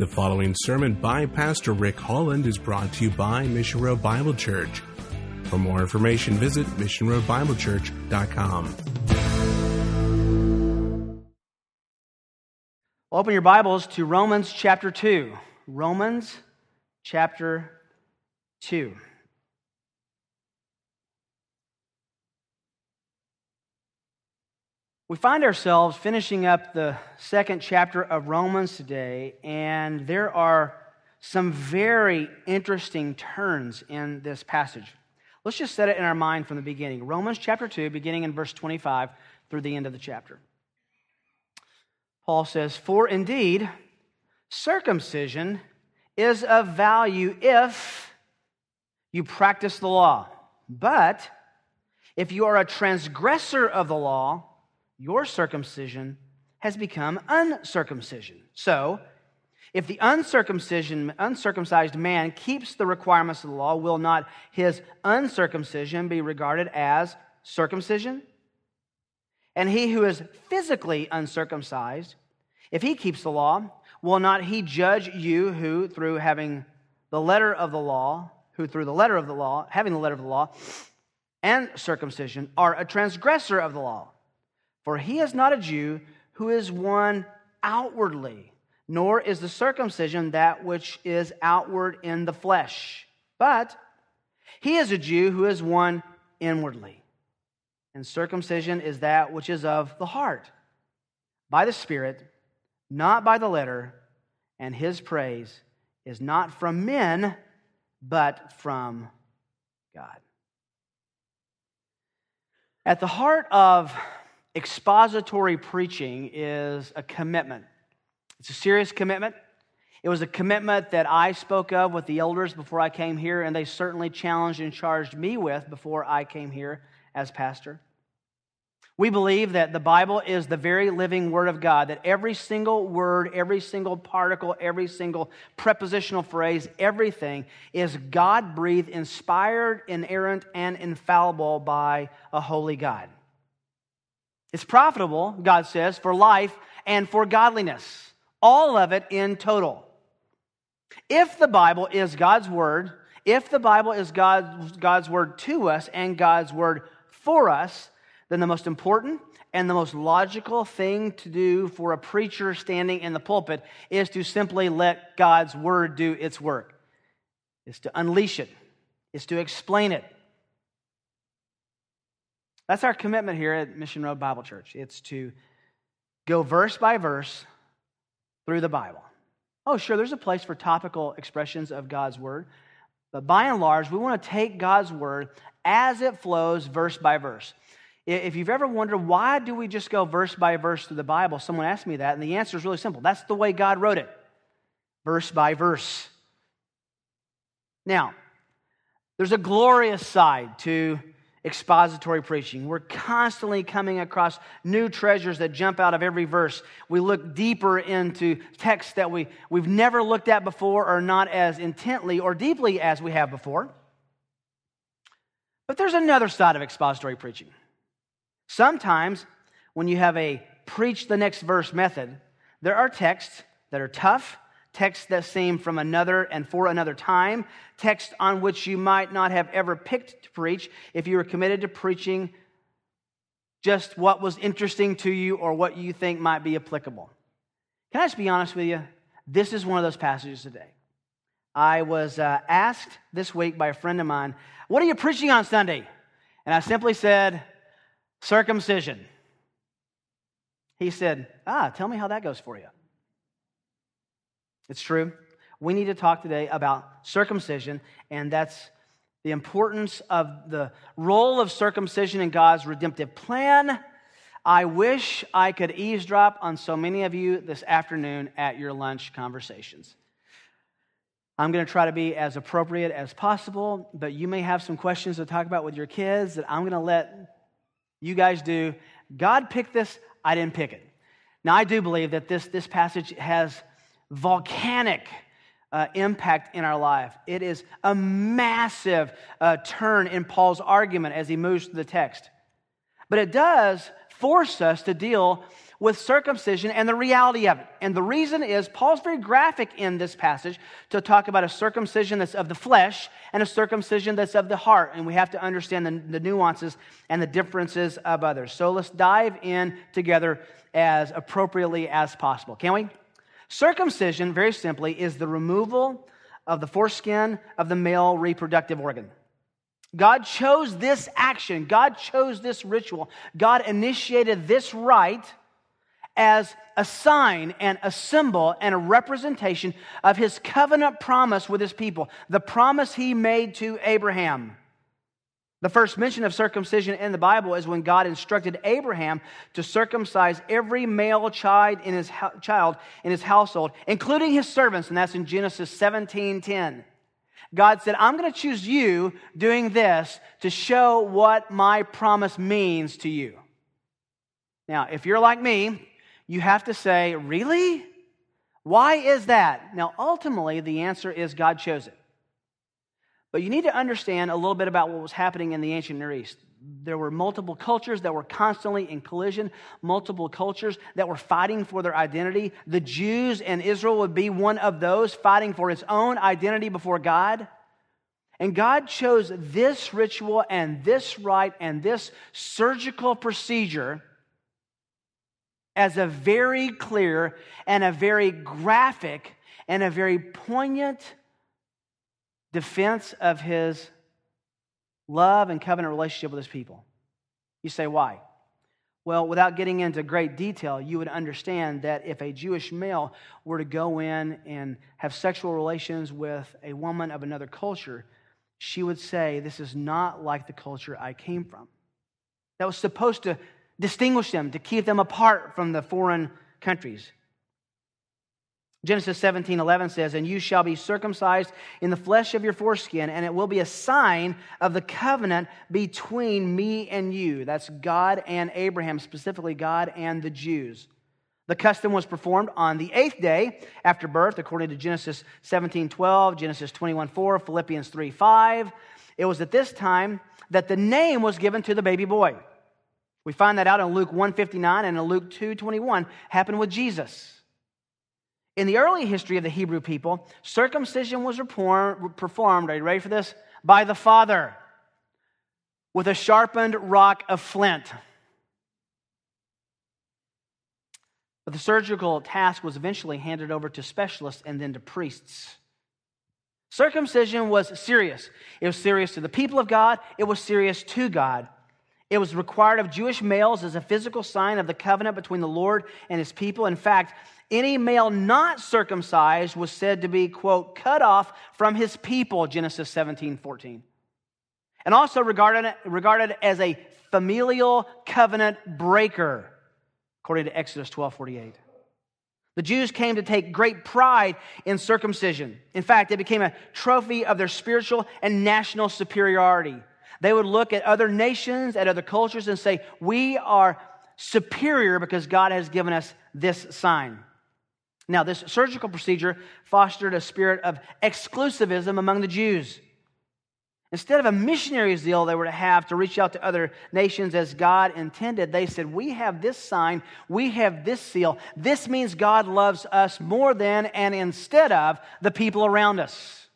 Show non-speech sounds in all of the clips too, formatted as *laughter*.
The following sermon by Pastor Rick Holland is brought to you by Mission Road Bible Church. For more information, visit missionroadbiblechurch.com. Open your Bibles to Romans chapter 2. Romans chapter 2. We find ourselves finishing up the second chapter of Romans today, and there are some very interesting turns in this passage. Let's just set it in our mind from the beginning. Romans chapter 2, beginning in verse 25 through the end of the chapter. Paul says, For indeed, circumcision is of value if you practice the law. But if you are a transgressor of the law, your circumcision has become uncircumcision. So, if the uncircumcision, uncircumcised man keeps the requirements of the law, will not his uncircumcision be regarded as circumcision? And he who is physically uncircumcised, if he keeps the law, will not he judge you who, through having the letter of the law, who through the letter of the law, having the letter of the law, and circumcision, are a transgressor of the law? For he is not a Jew who is one outwardly, nor is the circumcision that which is outward in the flesh. But he is a Jew who is one inwardly. And circumcision is that which is of the heart, by the Spirit, not by the letter, and his praise is not from men, but from God. At the heart of expository preaching is a commitment. It's a serious commitment. It was a commitment that I spoke of with the elders before I came here, and they certainly challenged and charged me with before I came here as pastor. We believe that the Bible is the very living Word of God, that every single word, every single particle, every single prepositional phrase, everything is God breathed, inspired, inerrant, and infallible by a holy God. It's profitable, God says, for life and for godliness. All of it in total. If the Bible is God's word, if the Bible is God's, God's word to us and God's word for us, then the most important and the most logical thing to do for a preacher standing in the pulpit is to simply let God's word do its work. Is to unleash it, is to explain it, that's our commitment here at Mission Road Bible Church. It's to go verse by verse through the Bible. Oh, sure, there's a place for topical expressions of God's Word. But by and large, we want to take God's Word as it flows, verse by verse. If you've ever wondered why do we just go verse by verse through the Bible, someone asked me that, and the answer is really simple. That's the way God wrote it, verse by verse. Now, there's a glorious side to expository preaching. We're constantly coming across new treasures that jump out of every verse. We look deeper into texts that we, we've never looked at before or not as intently or deeply as we have before. But there's another side of expository preaching. Sometimes, when you have a preach the next verse method, there are texts that are tough texts that seem from another and for another time, texts on which you might not have ever picked to preach if you were committed to preaching just what was interesting to you or what you think might be applicable. Can I just be honest with you? This is one of those passages today. I was uh, asked this week by a friend of mine, What are you preaching on Sunday? And I simply said, Circumcision. He said, Ah, tell me how that goes for you. It's true. We need to talk today about circumcision, and that's the importance of the role of circumcision in God's redemptive plan. I wish I could eavesdrop on so many of you this afternoon at your lunch conversations. I'm going to try to be as appropriate as possible, but you may have some questions to talk about with your kids that I'm going to let you guys do. God picked this, I didn't pick it. Now, I do believe that this, this passage has volcanic uh, impact in our life. It is a massive uh, turn in Paul's argument as he moves through the text. But it does force us to deal with circumcision and the reality of it. And the reason is Paul's very graphic in this passage to talk about a circumcision that's of the flesh and a circumcision that's of the heart. And we have to understand the, the nuances and the differences of others. So let's dive in together as appropriately as possible. Can we? Circumcision, very simply, is the removal of the foreskin of the male reproductive organ. God chose this action, God chose this ritual, God initiated this rite as a sign and a symbol and a representation of his covenant promise with his people, the promise he made to Abraham. The first mention of circumcision in the Bible is when God instructed Abraham to circumcise every male child in his, child in his household, including his servants, and that's in Genesis 17 10. God said, I'm going to choose you doing this to show what my promise means to you. Now, if you're like me, you have to say, Really? Why is that? Now, ultimately, the answer is God chose it. But you need to understand a little bit about what was happening in the ancient Near East there were multiple cultures that were constantly in collision, multiple cultures that were fighting for their identity. The Jews and Israel would be one of those fighting for its own identity before God. And God chose this ritual and this rite and this surgical procedure as a very clear and a very graphic and a very poignant defense of his love and covenant relationship with his people. You say, why? Well, without getting into great detail, you would understand that if a Jewish male were to go in and have sexual relations with a woman of another culture, she would say, This is not like the culture I came from. That was supposed to distinguish them, to keep them apart from the foreign countries. Genesis 17, 11 says, And you shall be circumcised in the flesh of your foreskin, and it will be a sign of the covenant between me and you. That's God and Abraham, specifically God and the Jews. The custom was performed on the eighth day after birth, according to Genesis 17, 12, Genesis 21, 4, Philippians 3, 5. It was at this time that the name was given to the baby boy. We find that out in Luke 159 and in Luke 221 happened with Jesus. In the early history of the Hebrew people, circumcision was performed, are you ready for this? By the father with a sharpened rock of flint. But the surgical task was eventually handed over to specialists and then to priests. Circumcision was serious. It was serious to the people of God, it was serious to God. It was required of Jewish males as a physical sign of the covenant between the Lord and his people. In fact, any male not circumcised was said to be, quote, cut off from his people, Genesis 17, 14. And also regarded, regarded as a familial covenant breaker, according to Exodus 12, 48. The Jews came to take great pride in circumcision. In fact, it became a trophy of their spiritual and national superiority. They would look at other nations, at other cultures, and say, We are superior because God has given us this sign. Now, this surgical procedure fostered a spirit of exclusivism among the Jews. Instead of a missionary zeal they were to have to reach out to other nations as God intended, they said, We have this sign, we have this seal. This means God loves us more than and instead of the people around us.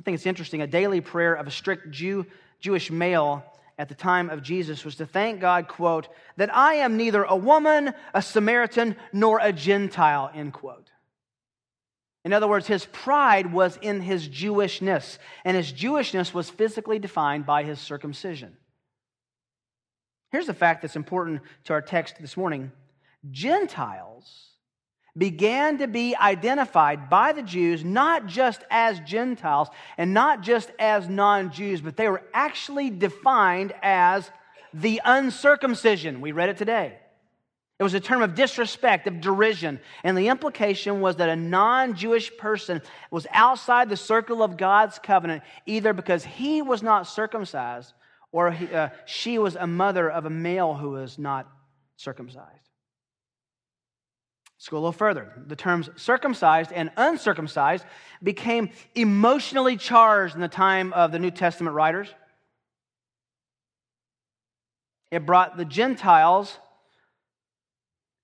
I think it's interesting. A daily prayer of a strict Jew, Jewish male at the time of Jesus was to thank God, quote, that I am neither a woman, a Samaritan, nor a Gentile, end quote. In other words, his pride was in his Jewishness, and his Jewishness was physically defined by his circumcision. Here's a fact that's important to our text this morning Gentiles began to be identified by the Jews not just as Gentiles and not just as non Jews, but they were actually defined as the uncircumcision. We read it today. It was a term of disrespect, of derision. And the implication was that a non Jewish person was outside the circle of God's covenant, either because he was not circumcised or he, uh, she was a mother of a male who was not circumcised. Let's go a little further. The terms circumcised and uncircumcised became emotionally charged in the time of the New Testament writers. It brought the Gentiles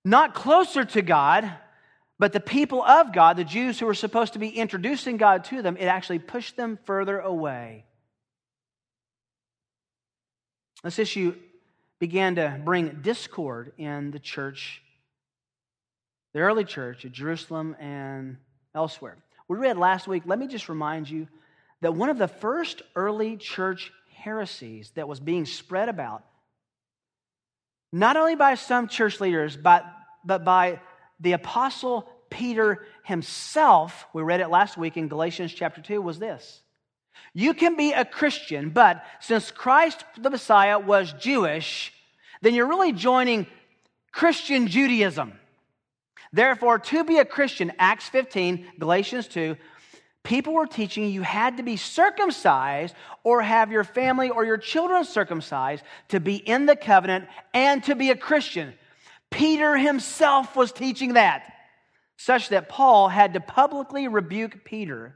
not closer to God, but the people of God, the Jews who were supposed to be introducing God to them, it actually pushed them further away. This issue began to bring discord in the church, the early church at Jerusalem and elsewhere. We read last week, let me just remind you that one of the first early church heresies that was being spread about, not only by some church leaders, but, but by the apostle Peter himself, we read it last week in Galatians chapter 2, was this. You can be a Christian, but since Christ the Messiah was Jewish, then you're really joining Christian Judaism. Therefore, to be a Christian, Acts 15, Galatians 2, people were teaching you had to be circumcised or have your family or your children circumcised to be in the covenant and to be a Christian. Peter himself was teaching that, such that Paul had to publicly rebuke Peter,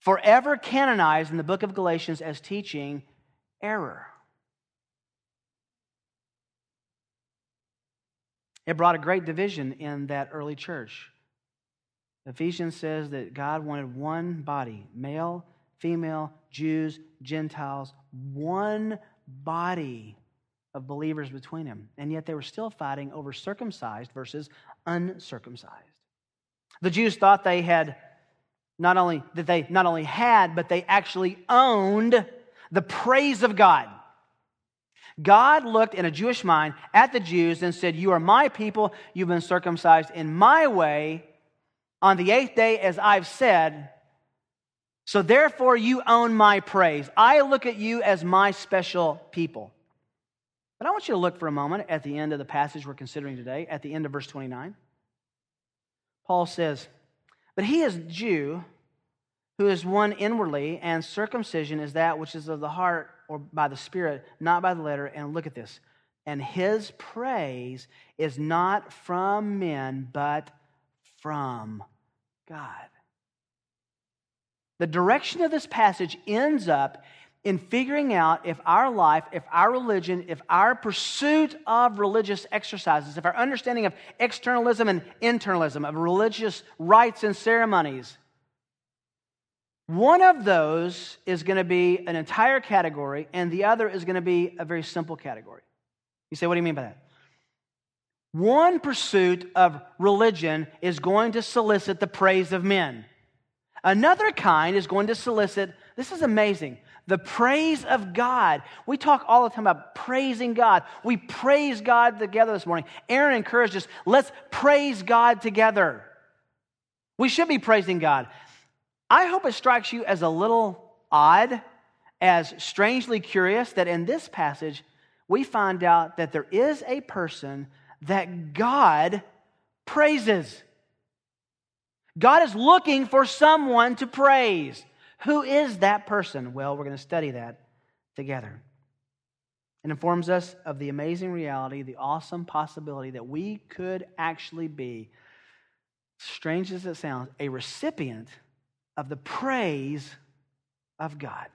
forever canonized in the book of Galatians as teaching error. It brought a great division in that early church. Ephesians says that God wanted one body male, female, Jews, Gentiles, one body of believers between them. And yet they were still fighting over circumcised versus uncircumcised. The Jews thought they had not only that they not only had, but they actually owned the praise of God. God looked in a Jewish mind at the Jews and said, You are my people, you've been circumcised in my way on the eighth day, as I've said. So therefore, you own my praise. I look at you as my special people. But I want you to look for a moment at the end of the passage we're considering today, at the end of verse 29. Paul says, But he is Jew who is one inwardly, and circumcision is that which is of the heart or by the Spirit, not by the letter. And look at this. And his praise is not from men, but from God. The direction of this passage ends up in figuring out if our life, if our religion, if our pursuit of religious exercises, if our understanding of externalism and internalism, of religious rites and ceremonies, one of those is going to be an entire category, and the other is going to be a very simple category. You say, what do you mean by that? One pursuit of religion is going to solicit the praise of men. Another kind is going to solicit, this is amazing, the praise of God. We talk all the time about praising God. We praise God together this morning. Aaron encouraged us, let's praise God together. We should be praising God. I hope it strikes you as a little odd, as strangely curious, that in this passage we find out that there is a person that God praises. God is looking for someone to praise. Who is that person? Well, we're going to study that together. It informs us of the amazing reality, the awesome possibility that we could actually be, strange as it sounds, a recipient of the praise of God.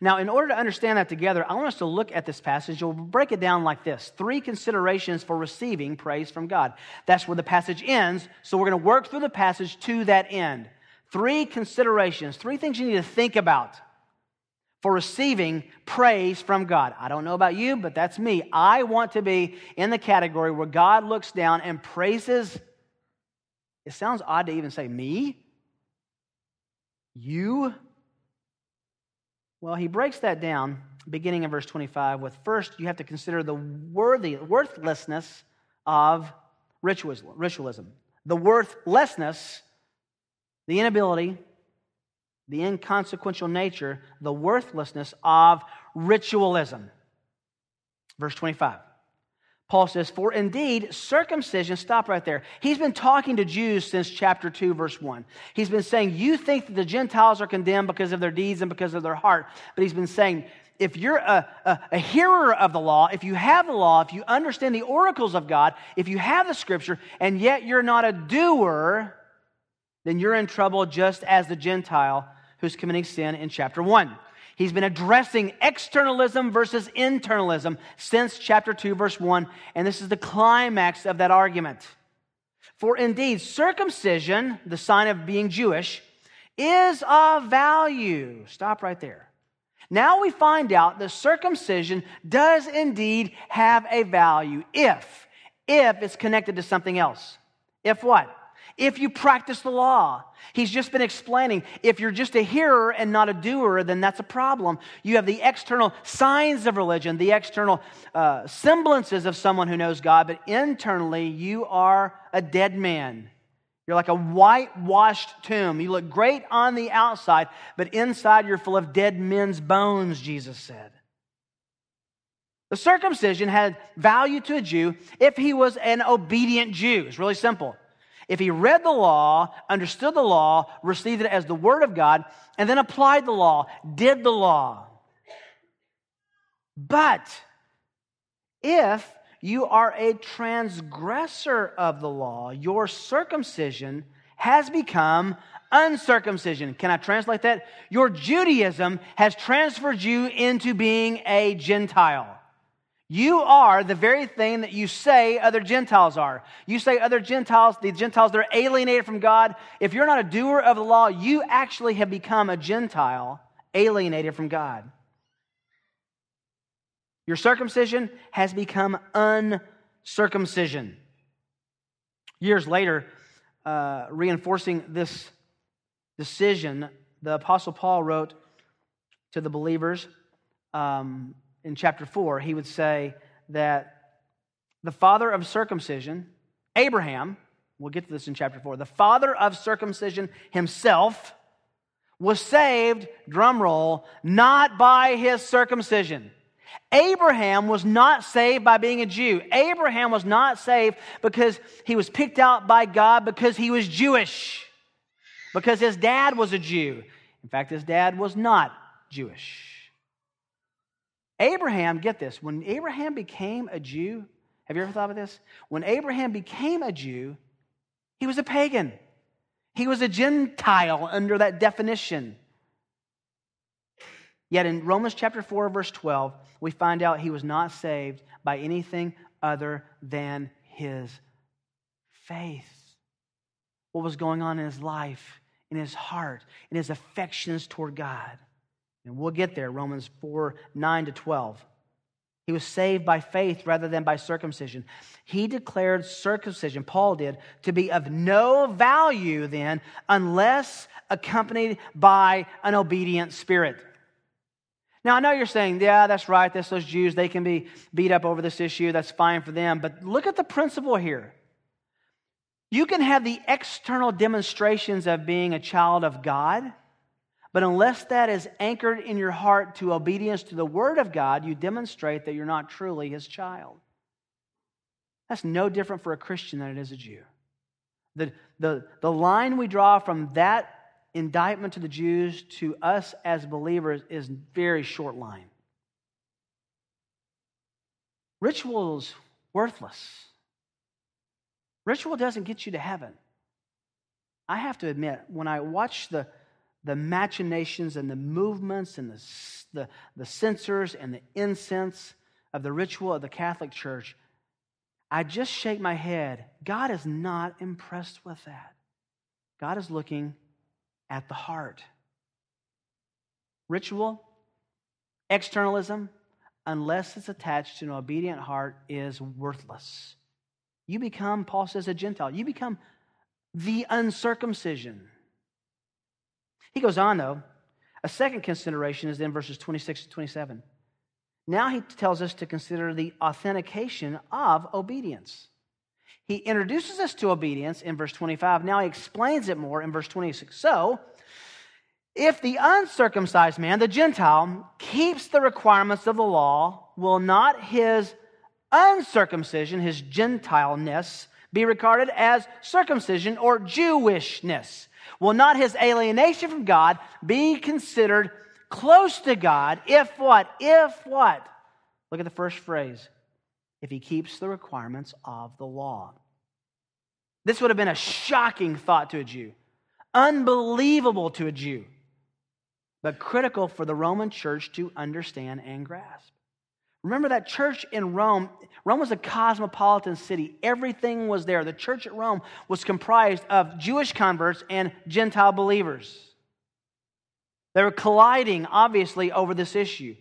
Now, in order to understand that together, I want us to look at this passage. We'll break it down like this three considerations for receiving praise from God. That's where the passage ends. So we're going to work through the passage to that end. Three considerations, three things you need to think about for receiving praise from God. I don't know about you, but that's me. I want to be in the category where God looks down and praises. It sounds odd to even say me. You well, he breaks that down beginning in verse 25 with first, you have to consider the worthy, worthlessness of ritualism. The worthlessness, the inability, the inconsequential nature, the worthlessness of ritualism. Verse 25. Paul says, For indeed, circumcision, stop right there. He's been talking to Jews since chapter 2, verse 1. He's been saying, You think that the Gentiles are condemned because of their deeds and because of their heart. But he's been saying, if you're a, a, a, hearer of the law, if you have the law, if you understand the oracles of God, if you have the scripture, and yet you're not a doer, then you're in trouble just as the Gentile who's committing sin in chapter 1. He's been addressing externalism versus internalism since chapter 2, verse 1, and this is the climax of that argument. For indeed, circumcision, the sign of being Jewish, is of value. Stop right there. Now we find out that circumcision does indeed have a value if, if it's connected to something else. If what? If you practice the law. He's just been explaining if you're just a hearer and not a doer, then that's a problem. You have the external signs of religion, the external uh, semblances of someone who knows God, but internally you are a dead man. You're like a whitewashed tomb. You look great on the outside, but inside you're full of dead men's bones, Jesus said. The circumcision had value to a Jew if he was an obedient Jew. It's really simple. If he read the law, understood the law, received it as the Word of God, and then applied the law, did the law. But if you are a transgressor of the law, your circumcision has become uncircumcision. Can I translate that? Your Judaism has transferred you into being a Gentile. You are the very thing that you say other Gentiles are. You say other Gentiles, the Gentiles, they're alienated from God. If you're not a doer of the law, you actually have become a Gentile alienated from God. Your circumcision has become uncircumcision. Years later, uh, reinforcing this decision, the Apostle Paul wrote to the believers um, in chapter 4, he would say that the father of circumcision, Abraham, we'll get to this in chapter 4, the father of circumcision himself was saved, drum roll, not by his circumcision. Abraham was not saved by being a Jew. Abraham was not saved because he was picked out by God because he was Jewish, because his dad was a Jew. In fact, his dad was not Jewish. Abraham, get this, when Abraham became a Jew, have you ever thought about this? When Abraham became a Jew, he was a pagan. He was a Gentile under that definition. Yet in Romans chapter 4, verse 12, we find out he was not saved by anything other than his faith. What was going on in his life, in his heart, in his affections toward God. And we'll get there, Romans 4 9 to 12. He was saved by faith rather than by circumcision. He declared circumcision, Paul did, to be of no value then unless accompanied by an obedient spirit. Now, I know you're saying, yeah, that's right. That's those Jews. They can be beat up over this issue. That's fine for them. But look at the principle here. You can have the external demonstrations of being a child of God but unless that is anchored in your heart to obedience to the Word of God, you demonstrate that you're not truly His child. That's no different for a Christian than it is a Jew. The, the, the line we draw from that indictment to the Jews to us as believers is very short line. Ritual is worthless. Ritual doesn't get you to heaven. I have to admit, when I watch the the machinations and the movements and the, the, the censers and the incense of the ritual of the Catholic Church, I just shake my head. God is not impressed with that. God is looking at the heart. Ritual, externalism, unless it's attached to an obedient heart, is worthless. You become, Paul says, a Gentile. You become the uncircumcision. He goes on, though. A second consideration is in verses 26 to 27. Now he tells us to consider the authentication of obedience. He introduces us to obedience in verse 25. Now he explains it more in verse 26. So, if the uncircumcised man, the Gentile, keeps the requirements of the law, will not his uncircumcision, his Gentileness, be regarded as circumcision or Jewishness? Will not his alienation from God be considered close to God if what? If what? Look at the first phrase. If he keeps the requirements of the law. This would have been a shocking thought to a Jew, unbelievable to a Jew. but critical for the Roman church to understand and grasp. Remember that church in Rome, Rome was a cosmopolitan city. Everything was there. The church at Rome was comprised of Jewish converts and Gentile believers. They were colliding, obviously, over this issue.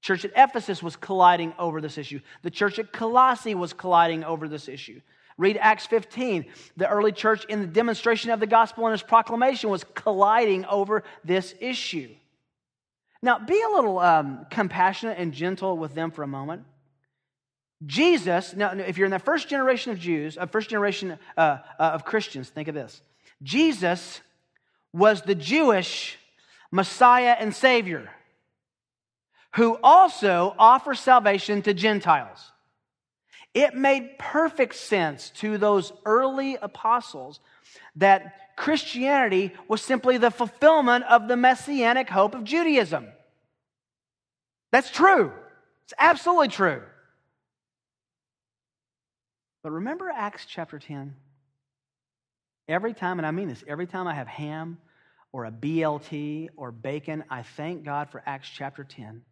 Church at Ephesus was colliding over this issue. The church at Colossae was colliding over this issue. Read Acts 15. The early church, in the demonstration of the gospel and its proclamation, was colliding over this issue. Now, be a little um, compassionate and gentle with them for a moment. Jesus, now, if you're in the first generation of Jews, a uh, first generation uh, uh, of Christians, think of this. Jesus was the Jewish Messiah and Savior who also offers salvation to Gentiles. It made perfect sense to those early apostles that Christianity was simply the fulfillment of the messianic hope of Judaism. That's true. It's absolutely true. But remember Acts chapter 10? Every time, and I mean this, every time I have ham or a BLT or bacon, I thank God for Acts chapter 10.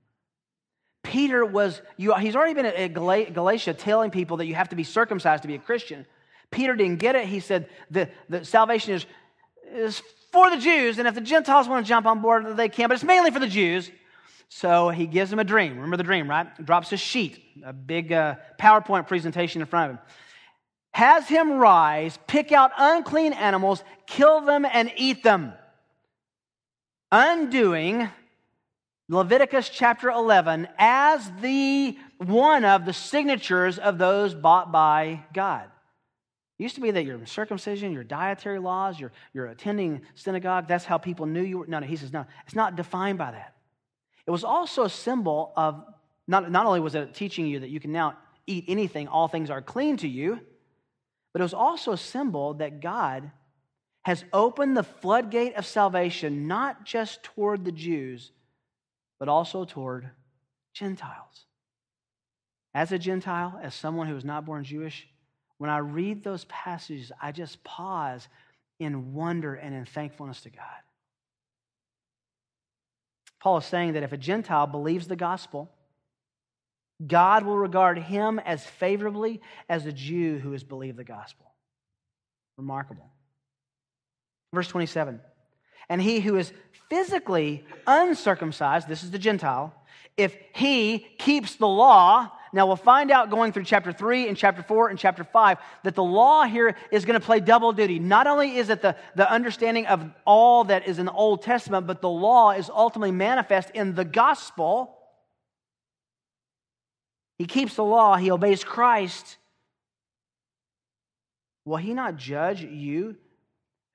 Peter was, you, he's already been at Galatia telling people that you have to be circumcised to be a Christian. Peter didn't get it. He said the, the salvation is, is for the Jews, and if the Gentiles want to jump on board, they can, but it's mainly for the Jews. So he gives him a dream. Remember the dream, right? Drops a sheet, a big uh, PowerPoint presentation in front of him. Has him rise, pick out unclean animals, kill them, and eat them. Undoing Leviticus chapter 11 as the one of the signatures of those bought by God. It used to be that your circumcision, your dietary laws, your, your attending synagogue, that's how people knew you were. No, no, he says, no, it's not defined by that. It was also a symbol of, not, not only was it teaching you that you can now eat anything, all things are clean to you, but it was also a symbol that God has opened the floodgate of salvation not just toward the Jews, but also toward Gentiles. As a Gentile, as someone who is not born Jewish, when I read those passages, I just pause in wonder and in thankfulness to God. Paul is saying that if a Gentile believes the gospel, God will regard him as favorably as a Jew who has believed the gospel. Remarkable. Verse 27 And he who is physically uncircumcised, this is the Gentile, if he keeps the law, now, we'll find out going through chapter 3 and chapter 4 and chapter 5 that the law here is going to play double duty. Not only is it the, the understanding of all that is in the Old Testament, but the law is ultimately manifest in the gospel. He keeps the law, he obeys Christ. Will he not judge you?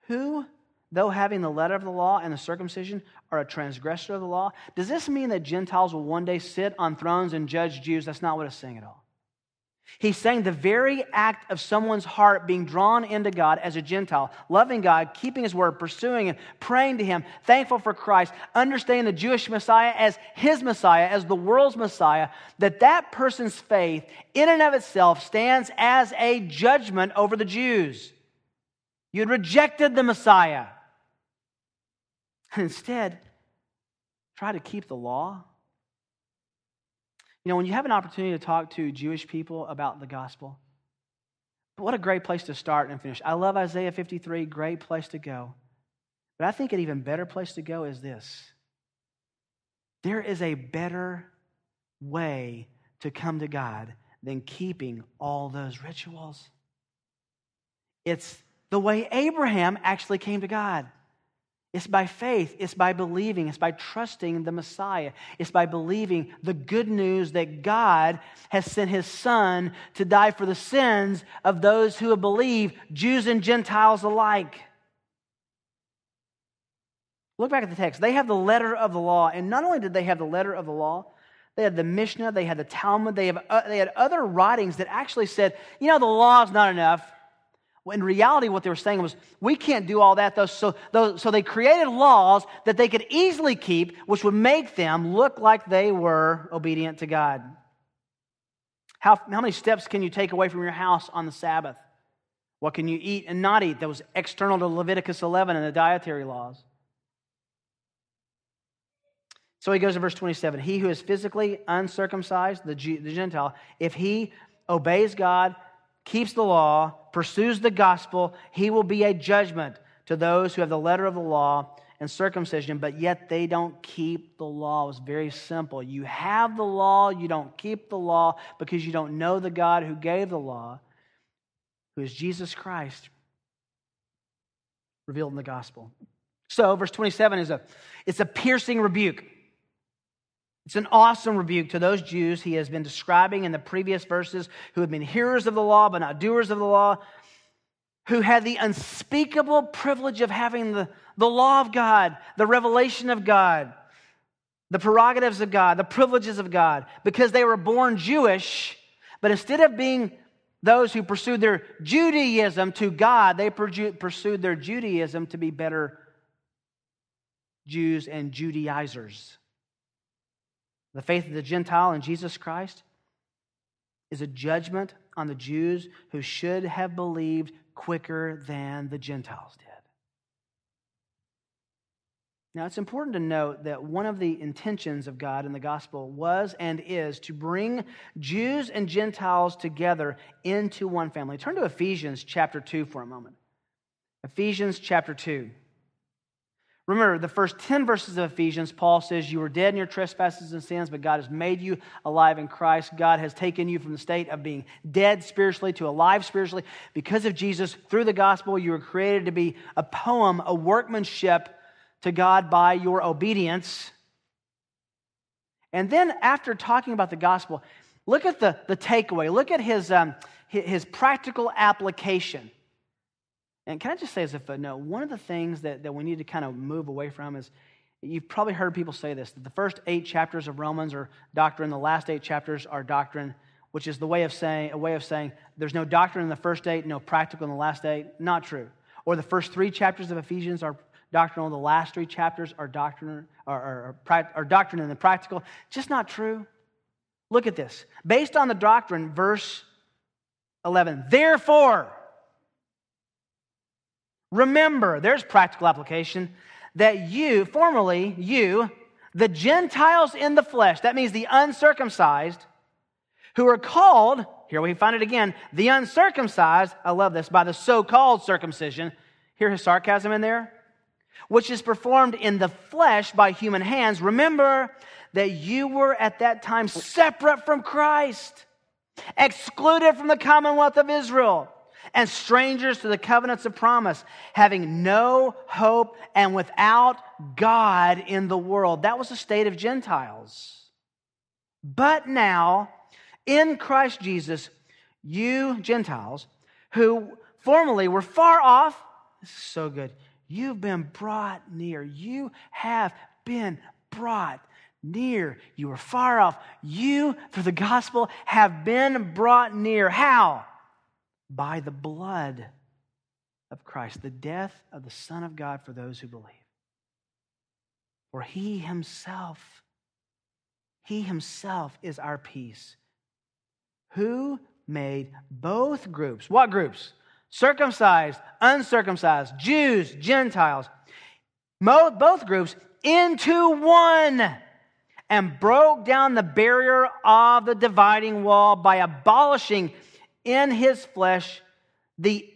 Who though having the letter of the law and the circumcision are a transgressor of the law? Does this mean that Gentiles will one day sit on thrones and judge Jews? That's not what it's saying at all. He's saying the very act of someone's heart being drawn into God as a Gentile, loving God, keeping His word, pursuing Him, praying to Him, thankful for Christ, understanding the Jewish Messiah as His Messiah, as the world's Messiah, that that person's faith in and of itself stands as a judgment over the Jews. You had rejected the Messiah. And *laughs* instead, try to keep the law. You know, when you have an opportunity to talk to Jewish people about the gospel, what a great place to start and finish. I love Isaiah 53, great place to go. But I think an even better place to go is this there is a better way to come to God than keeping all those rituals. It's the way Abraham actually came to God. It's by faith, it's by believing, it's by trusting the Messiah, it's by believing the good news that God has sent his Son to die for the sins of those who believe, Jews and Gentiles alike. Look back at the text. They have the letter of the law, and not only did they have the letter of the law, they had the Mishnah, they had the Talmud, they, have, uh, they had other writings that actually said, you know, the law is not enough in reality, what they were saying was, we can't do all that, though. So, so they created laws that they could easily keep, which would make them look like they were obedient to God. How, how many steps can you take away from your house on the Sabbath? What can you eat and not eat? That was external to Leviticus 11 and the dietary laws. So he goes to verse 27 He who is physically uncircumcised, the, the Gentile, if he obeys God, keeps the law, pursues the gospel, he will be a judgment to those who have the letter of the law and circumcision, but yet they don't keep the law. It's very simple. You have the law, you don't keep the law because you don't know the God who gave the law, who is Jesus Christ, revealed in the gospel. So, verse 27 is a it's a piercing rebuke. It's an awesome rebuke to those Jews he has been describing in the previous verses who have been hearers of the law but not doers of the law, who had the unspeakable privilege of having the, the law of God, the revelation of God, the prerogatives of God, the privileges of God, because they were born Jewish, but instead of being those who pursued their Judaism to God, they pursued their Judaism to be better Jews and Judaizers. The faith of the Gentile in Jesus Christ is a judgment on the Jews who should have believed quicker than the Gentiles did. Now, it's important to note that one of the intentions of God in the gospel was and is to bring Jews and Gentiles together into one family. Turn to Ephesians chapter 2 for a moment. Ephesians chapter 2. Remember, the first 10 verses of Ephesians, Paul says, You were dead in your trespasses and sins, but God has made you alive in Christ. God has taken you from the state of being dead spiritually to alive spiritually. Because of Jesus, through the gospel, you were created to be a poem, a workmanship to God by your obedience. And then, after talking about the gospel, look at the, the takeaway. Look at his, um, his practical application. And can I just say as a footnote, one of the things that, that we need to kind of move away from is you've probably heard people say this that the first eight chapters of Romans are doctrine, the last eight chapters are doctrine, which is the way of saying a way of saying there's no doctrine in the first eight, no practical in the last eight. Not true. Or the first three chapters of Ephesians are doctrinal, the last three chapters are doctrine are, are, are doctrine and the practical. Just not true. Look at this. Based on the doctrine, verse 11. Therefore, Remember, there's practical application, that you, formerly, you, the Gentiles in the flesh, that means the uncircumcised, who are called, here we find it again, the uncircumcised, I love this, by the so called circumcision. Hear his sarcasm in there? Which is performed in the flesh by human hands. Remember that you were at that time separate from Christ, excluded from the commonwealth of Israel and strangers to the covenants of promise, having no hope and without God in the world. That was the state of Gentiles. But now, in Christ Jesus, you Gentiles, who formerly were far off, this is so good, you've been brought near. You have been brought near. You were far off. You, through the gospel, have been brought near. How? By the blood of Christ, the death of the Son of God for those who believe. For he himself, he himself is our peace, who made both groups. What groups? Circumcised, uncircumcised, Jews, Gentiles, both groups into one and broke down the barrier of the dividing wall by abolishing in his flesh the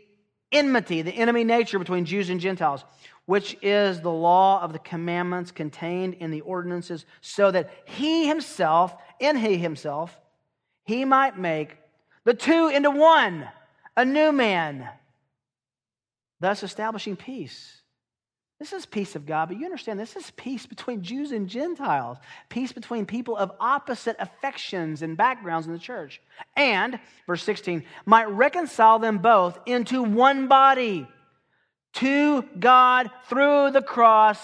enmity, the enemy nature between Jews and Gentiles, which is the law of the commandments contained in the ordinances, so that he himself, in he himself, he might make the two into one, a new man, thus establishing peace this is peace of God, but you understand this is peace between Jews and Gentiles, peace between people of opposite affections and backgrounds in the church. And, verse 16, might reconcile them both into one body to God through the cross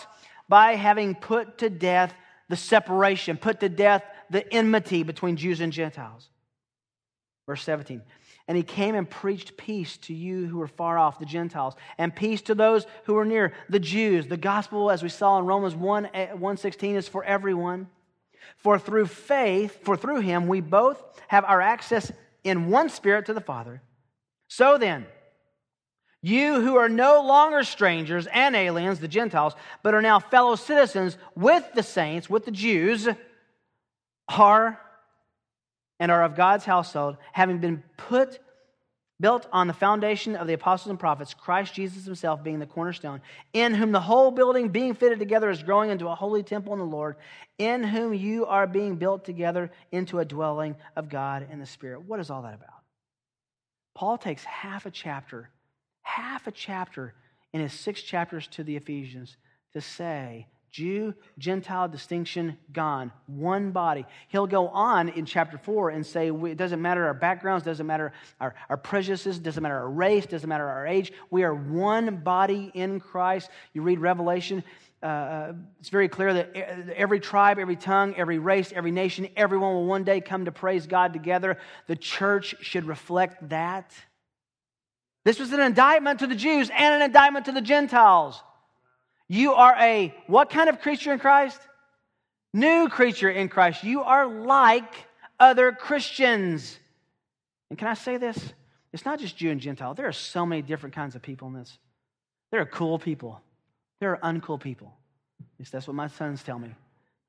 by having put to death the separation, put to death the enmity between Jews and Gentiles. Verse 17, and he came and preached peace to you who are far off, the Gentiles, and peace to those who were near, the Jews. The gospel, as we saw in Romans 1 eh, 116, is for everyone. For through faith, for through him, we both have our access in one spirit to the Father. So then, You who are no longer strangers and aliens, the Gentiles, but are now fellow citizens with the saints, with the Jews, are and are of God's household, having been put built on the foundation of the apostles and prophets, Christ Jesus himself being the cornerstone, in whom the whole building being fitted together is growing into a holy temple in the Lord, in whom you are being built together into a dwelling of God in the Spirit. What is all that about? Paul takes half a chapter, half a chapter in his six chapters to the Ephesians to say Jew, Gentile distinction gone. One body. He'll go on in chapter 4 and say it doesn't matter our backgrounds, doesn't matter our, our prejudices, doesn't matter our race, doesn't matter our age. We are one body in Christ. You read Revelation, uh, uh it's very clear that every tribe, every tongue, every race, every nation, everyone will one day come to praise God together. The church should reflect that. This was an indictment to the Jews and an indictment to the Gentiles. You are a what kind of creature in Christ? New creature in Christ. You are like other Christians. And can I say this? It's not just Jew and Gentile. There are so many different kinds of people in this. There are cool people. There are uncool people. At least that's what my sons tell me.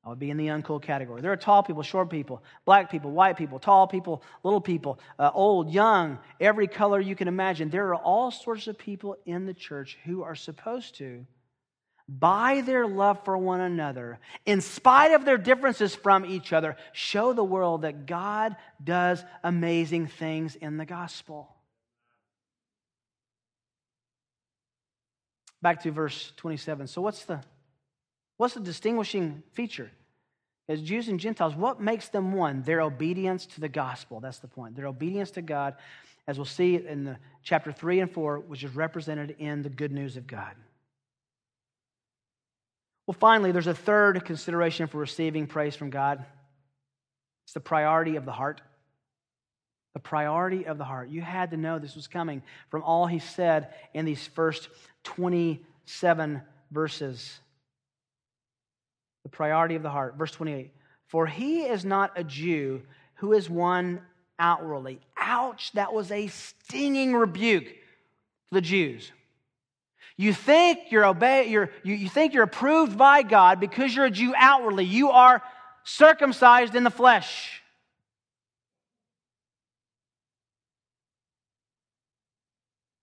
I would be in the uncool category. There are tall people, short people, black people, white people, tall people, little people, uh, old, young, every color you can imagine. There are all sorts of people in the church who are supposed to by their love for one another, in spite of their differences from each other, show the world that God does amazing things in the gospel. Back to verse 27. So what's the what's the distinguishing feature? As Jews and Gentiles, what makes them one? Their obedience to the gospel. That's the point. Their obedience to God, as we'll see in the chapter 3 and 4, which is represented in the good news of God. Well, finally, there's a third consideration for receiving praise from God it's the priority of the heart. The priority of the heart. You had to know this was coming from all he said in these first 27 verses. The priority of the heart. Verse 28 For he is not a Jew who is one outwardly. Ouch, that was a stinging rebuke for the Jews. You think you're obey, you're, you, you think you're approved by God because you're a Jew outwardly. You are circumcised in the flesh.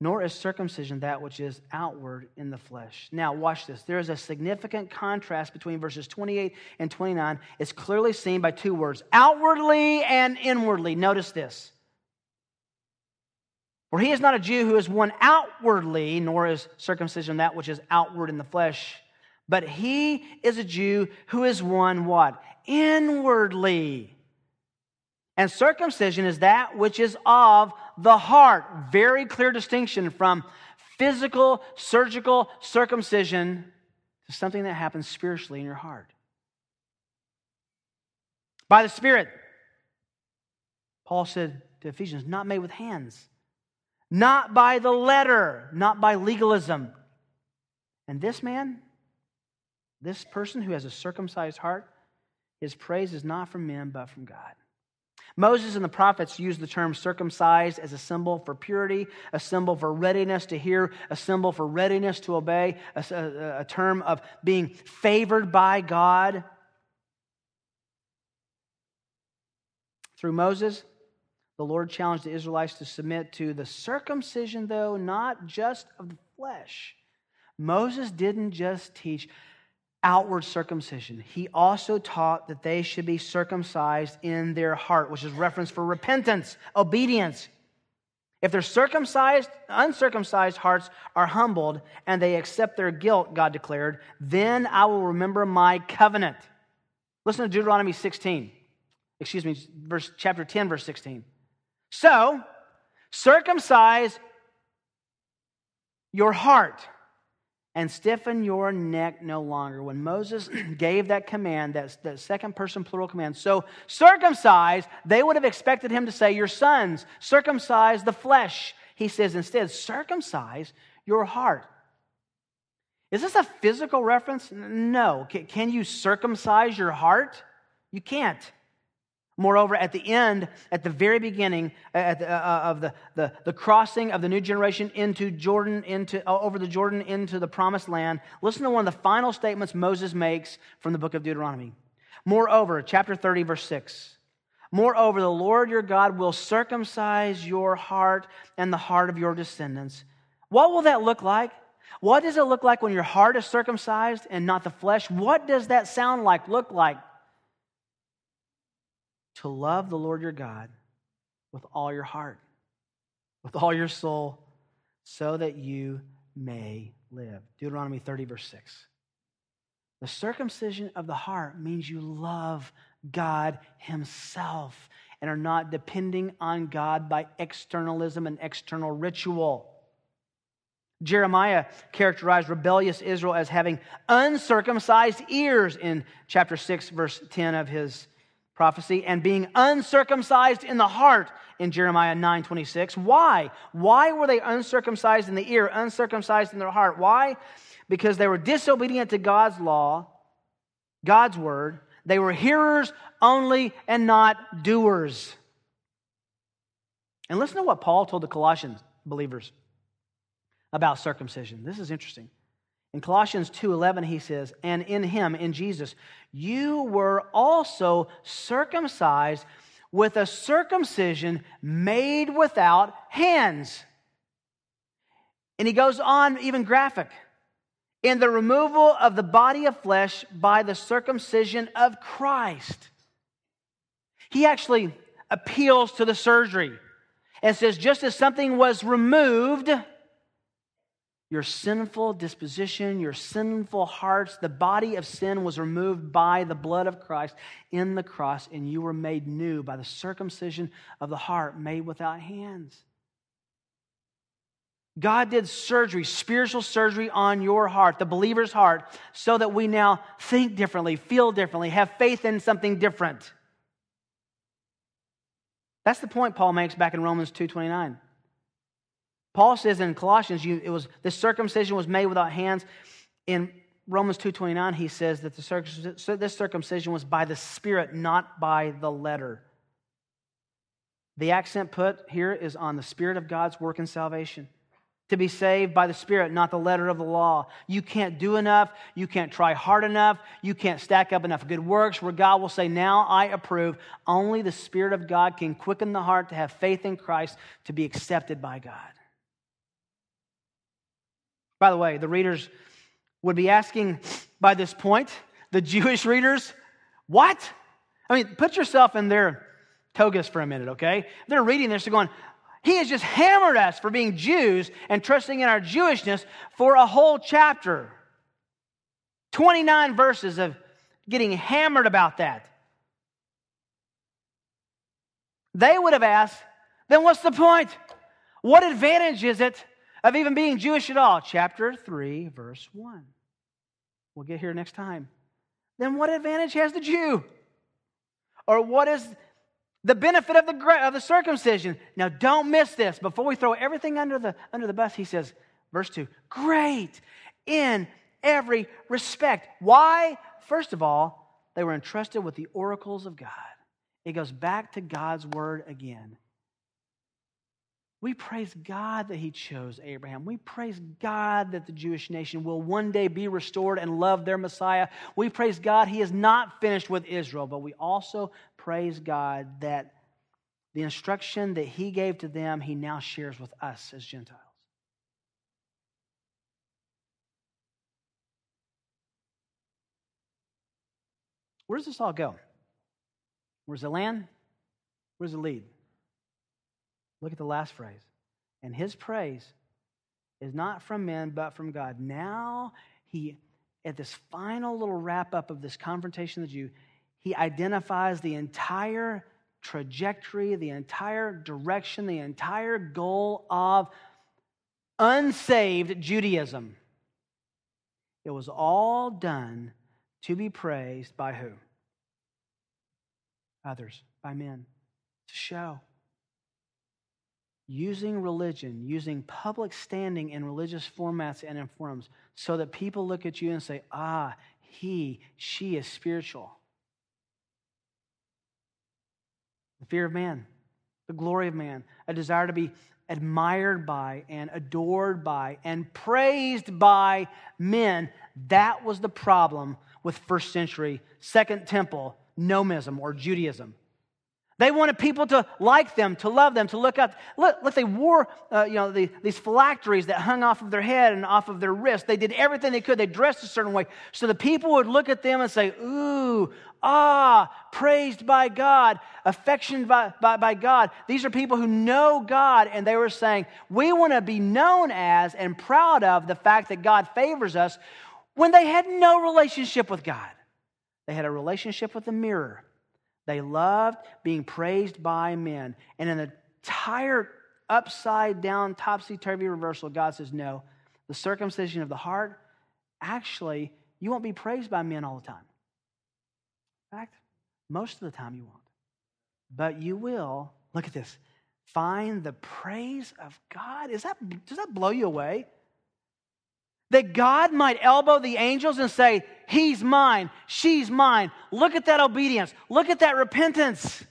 Nor is circumcision that which is outward in the flesh. Now, watch this. There is a significant contrast between verses 28 and 29. It's clearly seen by two words outwardly and inwardly. Notice this. For he is not a Jew who is one outwardly, nor is circumcision that which is outward in the flesh, but he is a Jew who is one what? Inwardly. And circumcision is that which is of the heart. Very clear distinction from physical, surgical circumcision to something that happens spiritually in your heart. By the Spirit, Paul said to Ephesians, not made with hands not by the letter, not by legalism. And this man, this person who has a circumcised heart, his praise is not from men, but from God. Moses and the prophets used the term circumcised as a symbol for purity, a symbol for readiness to hear, a symbol for readiness to obey, a, a, a term of being favored by God. Through Moses, the Lord challenged the Israelites to submit to the circumcision, though, not just of the flesh. Moses didn't just teach outward circumcision, he also taught that they should be circumcised in their heart, which is reference for repentance, obedience. If their circumcised, uncircumcised hearts are humbled and they accept their guilt, God declared, then I will remember my covenant. Listen to Deuteronomy 16. Excuse me, verse chapter 10, verse 16. So, circumcise your heart and stiffen your neck no longer. When Moses *clears throat* gave that command, that, that second person plural command, so circumcise, they would have expected him to say, Your sons, circumcise the flesh. He says instead, circumcise your heart. Is this a physical reference? No. Can you circumcise your heart? You can't. Moreover, at the end, at the very beginning at the, uh, uh, of the, the, the, crossing of the new generation into Jordan, into, uh, over the Jordan into the promised land, listen to one of the final statements Moses makes from the book of Deuteronomy. Moreover, chapter 30, verse 6. Moreover, the Lord your God will circumcise your heart and the heart of your descendants. What will that look like? What does it look like when your heart is circumcised and not the flesh? What does that sound like, look like? To love the Lord your God with all your heart, with all your soul, so that you may live. Deuteronomy 30, verse 6. The circumcision of the heart means you love God Himself and are not depending on God by externalism and external ritual. Jeremiah characterized rebellious Israel as having uncircumcised ears in chapter 6, verse 10 of his prophecy and being uncircumcised in the heart in Jeremiah 9:26. Why? Why were they uncircumcised in the ear, uncircumcised in their heart? Why? Because they were disobedient to God's law, God's word. They were hearers only and not doers. And listen to what Paul told the Colossians believers about circumcision. This is interesting. In Colossians 2:11 he says, "And in him in Jesus you were also circumcised with a circumcision made without hands." And he goes on even graphic. In the removal of the body of flesh by the circumcision of Christ. He actually appeals to the surgery and says, just as something was removed, your sinful disposition, your sinful hearts, the body of sin was removed by the blood of Christ in the cross, and you were made new by the circumcision of the heart made without hands. God did surgery, spiritual surgery on your heart, the believer's heart, so that we now think differently, feel differently, have faith in something different. That's the point Paul makes back in Romans 2:29. Paul says in Colossians, you, it was the circumcision was made without hands. In Romans 2.29, he says that the this circumcision was by the Spirit, not by the letter. The accent put here is on the Spirit of God's work in salvation. To be saved by the Spirit, not the letter of the law. You can't do enough. You can't try hard enough. You can't stack up enough good works where God will say, Now I approve. Only the Spirit of God can quicken the heart to have faith in Christ to be accepted by God. By the way, the readers would be asking by this point, the Jewish readers, what? I mean, put yourself in their togas for a minute, okay? They're reading this, they're going, he has just hammered us for being Jews and trusting in our Jewishness for a whole chapter. 29 verses of getting hammered about that. They would have asked, then what's the point? What advantage is it of even being Jewish at all. Chapter 3, verse 1. We'll get here next time. Then what advantage has the Jew? Or what is the benefit of the, of the circumcision? Now, don't miss this. Before we throw everything under the, under the bus, he says, verse 2 Great in every respect. Why? First of all, they were entrusted with the oracles of God. It goes back to God's word again. We praise God that He chose Abraham. We praise God that the Jewish nation will one day be restored and love their Messiah. We praise God He is not finished with Israel, but we also praise God that the instruction that He gave to them, He now shares with us as Gentiles. Where does this all go? Where's it land? Where does it lead? Look at the last phrase. And his praise is not from men, but from God. Now, he, at this final little wrap up of this confrontation of the Jew, he identifies the entire trajectory, the entire direction, the entire goal of unsaved Judaism. It was all done to be praised by who? Others, by men, to show using religion, using public standing in religious formats and in forums so that people look at you and say, ah, he, she is spiritual. the fear of man, the glory of man, a desire to be admired by and adored by and praised by men. That was the problem with first century Second Temple nomism or Judaism. They wanted people to like them, to love them, to look up. Look, look they wore, uh, you know, the, these phylacteries that hung off of their head and off of their wrist. They did everything they could. They dressed a certain way. So the people would look at them and say, ooh, ah, praised by God, affectioned by, by, by God. These are people who know God. And they were saying, we want to be known as and proud of the fact that God favors us when they had no relationship with God. They had a relationship with the mirror. They loved being praised by men. And in the entire upside down, topsy turvy reversal, God says, no, the circumcision of the heart, actually, you won't be praised by men all the time. In fact, most of the time you won't. But you will, look at this, find the praise of God. Is that, does that blow you away? That God might elbow the angels and say, He's mine, she's mine. Look at that obedience. Look at that repentance.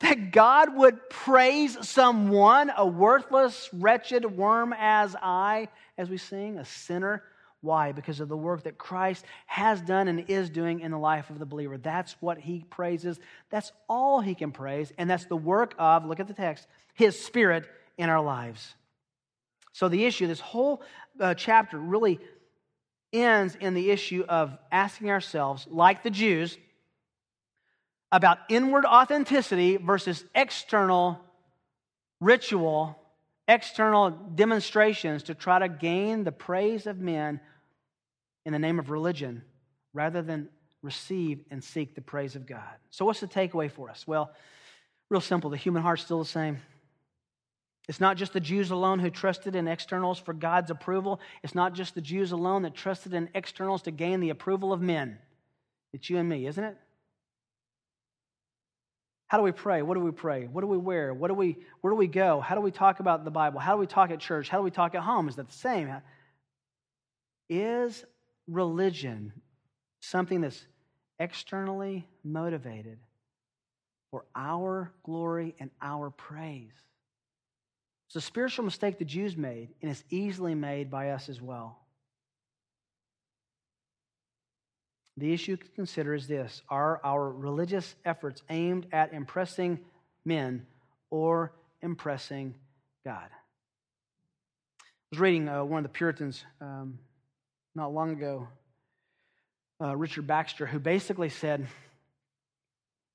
That God would praise someone, a worthless, wretched worm as I, as we sing, a sinner. Why? Because of the work that Christ has done and is doing in the life of the believer. That's what he praises. That's all he can praise. And that's the work of, look at the text, his spirit in our lives. So the issue, this whole uh, chapter really ends in the issue of asking ourselves, like the Jews, about inward authenticity versus external ritual, external demonstrations to try to gain the praise of men in the name of religion rather than receive and seek the praise of God. So, what's the takeaway for us? Well, real simple the human heart's still the same. It's not just the Jews alone who trusted in externals for God's approval. It's not just the Jews alone that trusted in externals to gain the approval of men. It's you and me, isn't it? How do we pray? What do we pray? What do we wear? What do we, where do we go? How do we talk about the Bible? How do we talk at church? How do we talk at home? Is that the same? Is religion something that's externally motivated for our glory and our praise? It's a spiritual mistake the Jews made, and it's easily made by us as well. The issue to consider is this Are our religious efforts aimed at impressing men or impressing God? I was reading uh, one of the Puritans um, not long ago, uh, Richard Baxter, who basically said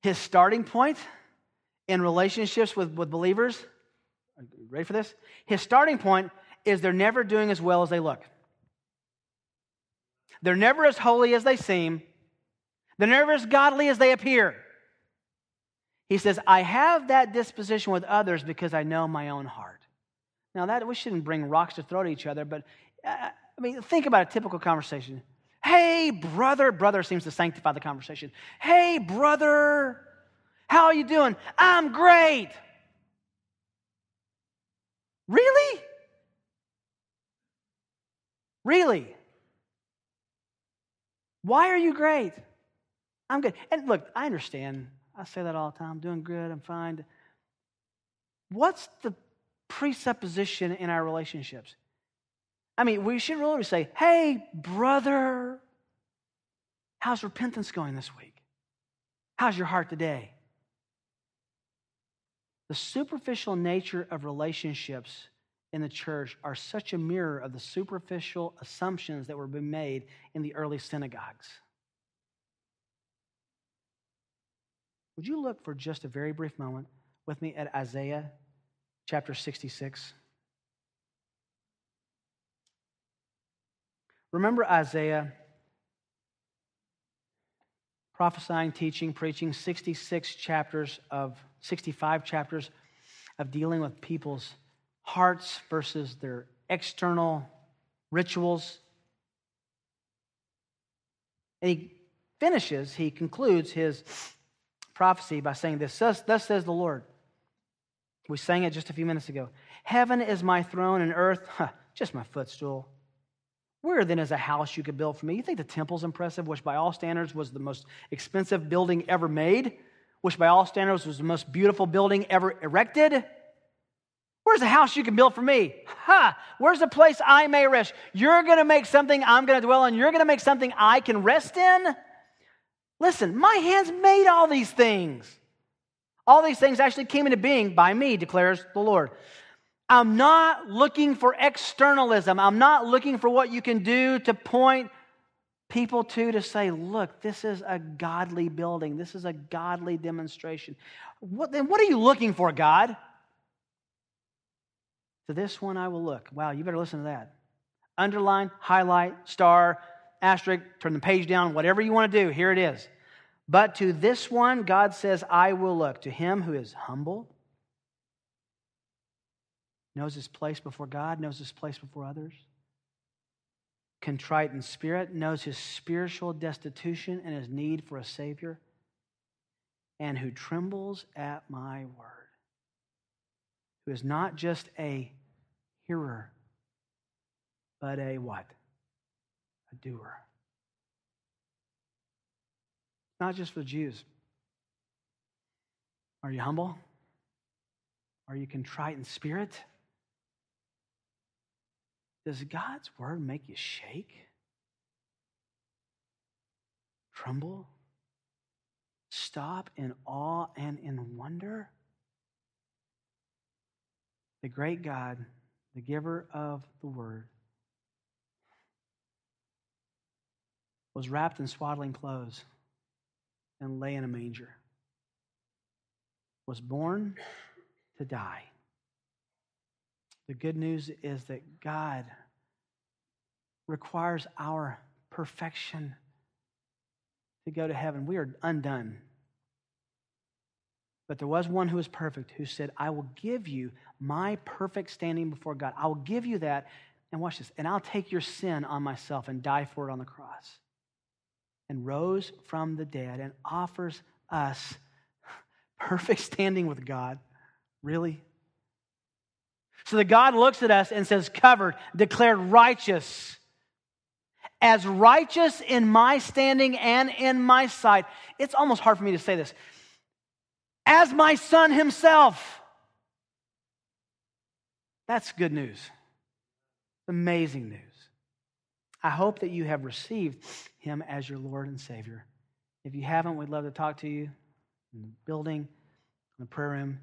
his starting point in relationships with, with believers Ready for this? His starting point is they're never doing as well as they look. They're never as holy as they seem. They're never as godly as they appear. He says, I have that disposition with others because I know my own heart. Now, that we shouldn't bring rocks to throw at each other, but uh, I mean, think about a typical conversation. Hey, brother. Brother seems to sanctify the conversation. Hey, brother. How are you doing? I'm great. Really? Really? Why are you great? I'm good. And look, I understand. I say that all the time. I'm doing good. I'm fine. What's the presupposition in our relationships? I mean, we should really say, hey, brother, how's repentance going this week? How's your heart today? The superficial nature of relationships in the church are such a mirror of the superficial assumptions that were being made in the early synagogues. Would you look for just a very brief moment with me at Isaiah chapter 66? Remember Isaiah prophesying, teaching, preaching 66 chapters of 65 chapters of dealing with people's hearts versus their external rituals. And he finishes, he concludes his prophecy by saying this Thus, says the Lord. We sang it just a few minutes ago. Heaven is my throne and earth, huh, *laughs* just my footstool. Where then is a house you could build for me? You think the temple's impressive, which by all standards was the most expensive building ever made? which by all standards was the most beautiful building ever erected. Where's a house you can build for me? Ha! Where's a place I may rest? You're going to make something I'm going to dwell in. You're going to make something I can rest in. Listen, my hands made all these things. All these things actually came into being by me, declares the Lord. I'm not looking for externalism. I'm not looking for what you can do to point people to to say, look, this is a godly building. This is a godly demonstration. What, then what are you looking for, God? To this one I will look. Wow, you better listen to that. Underline, highlight, star, asterisk, turn the page down, whatever you want to do, here it is. But to this one, God says, I will look. To him who is humble, knows his place before God, knows his place before others, contrite in spirit, knows his spiritual destitution and his need for a Savior, and who trembles at my word who is not just a hearer, but a what? A doer. Not just for Jews. Are you humble? Are you contrite in spirit? Does God's word make you shake? Tremble? Stop in awe and in wonder? the great God, the giver of the word, was wrapped in swaddling clothes and lay in a manger, was born to die. The good news is that God requires our perfection to go to heaven. We are undone but there was one who was perfect who said, I will give you my perfect standing before God. I will give you that. And watch this. And I'll take your sin on myself and die for it on the cross. And rose from the dead and offers us *laughs* perfect standing with God. Really? So that God looks at us and says, covered, declared righteous. As righteous in my standing and in my sight. It's almost hard for me to say this as my son himself. That's good news. Amazing news. I hope that you have received him as your Lord and Savior. If you haven't, we'd love to talk to you in the building, in the prayer room,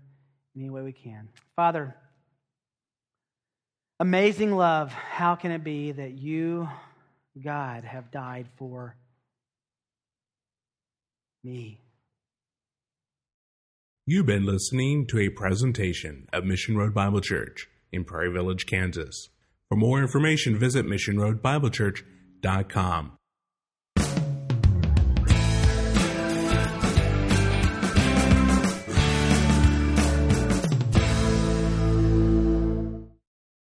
any way we can. Father, amazing love. How can it be that you, God, have died for me? You've been listening to a presentation of Mission Road Bible Church in Prairie Village, Kansas. For more information, visit missionroadbiblechurch.com.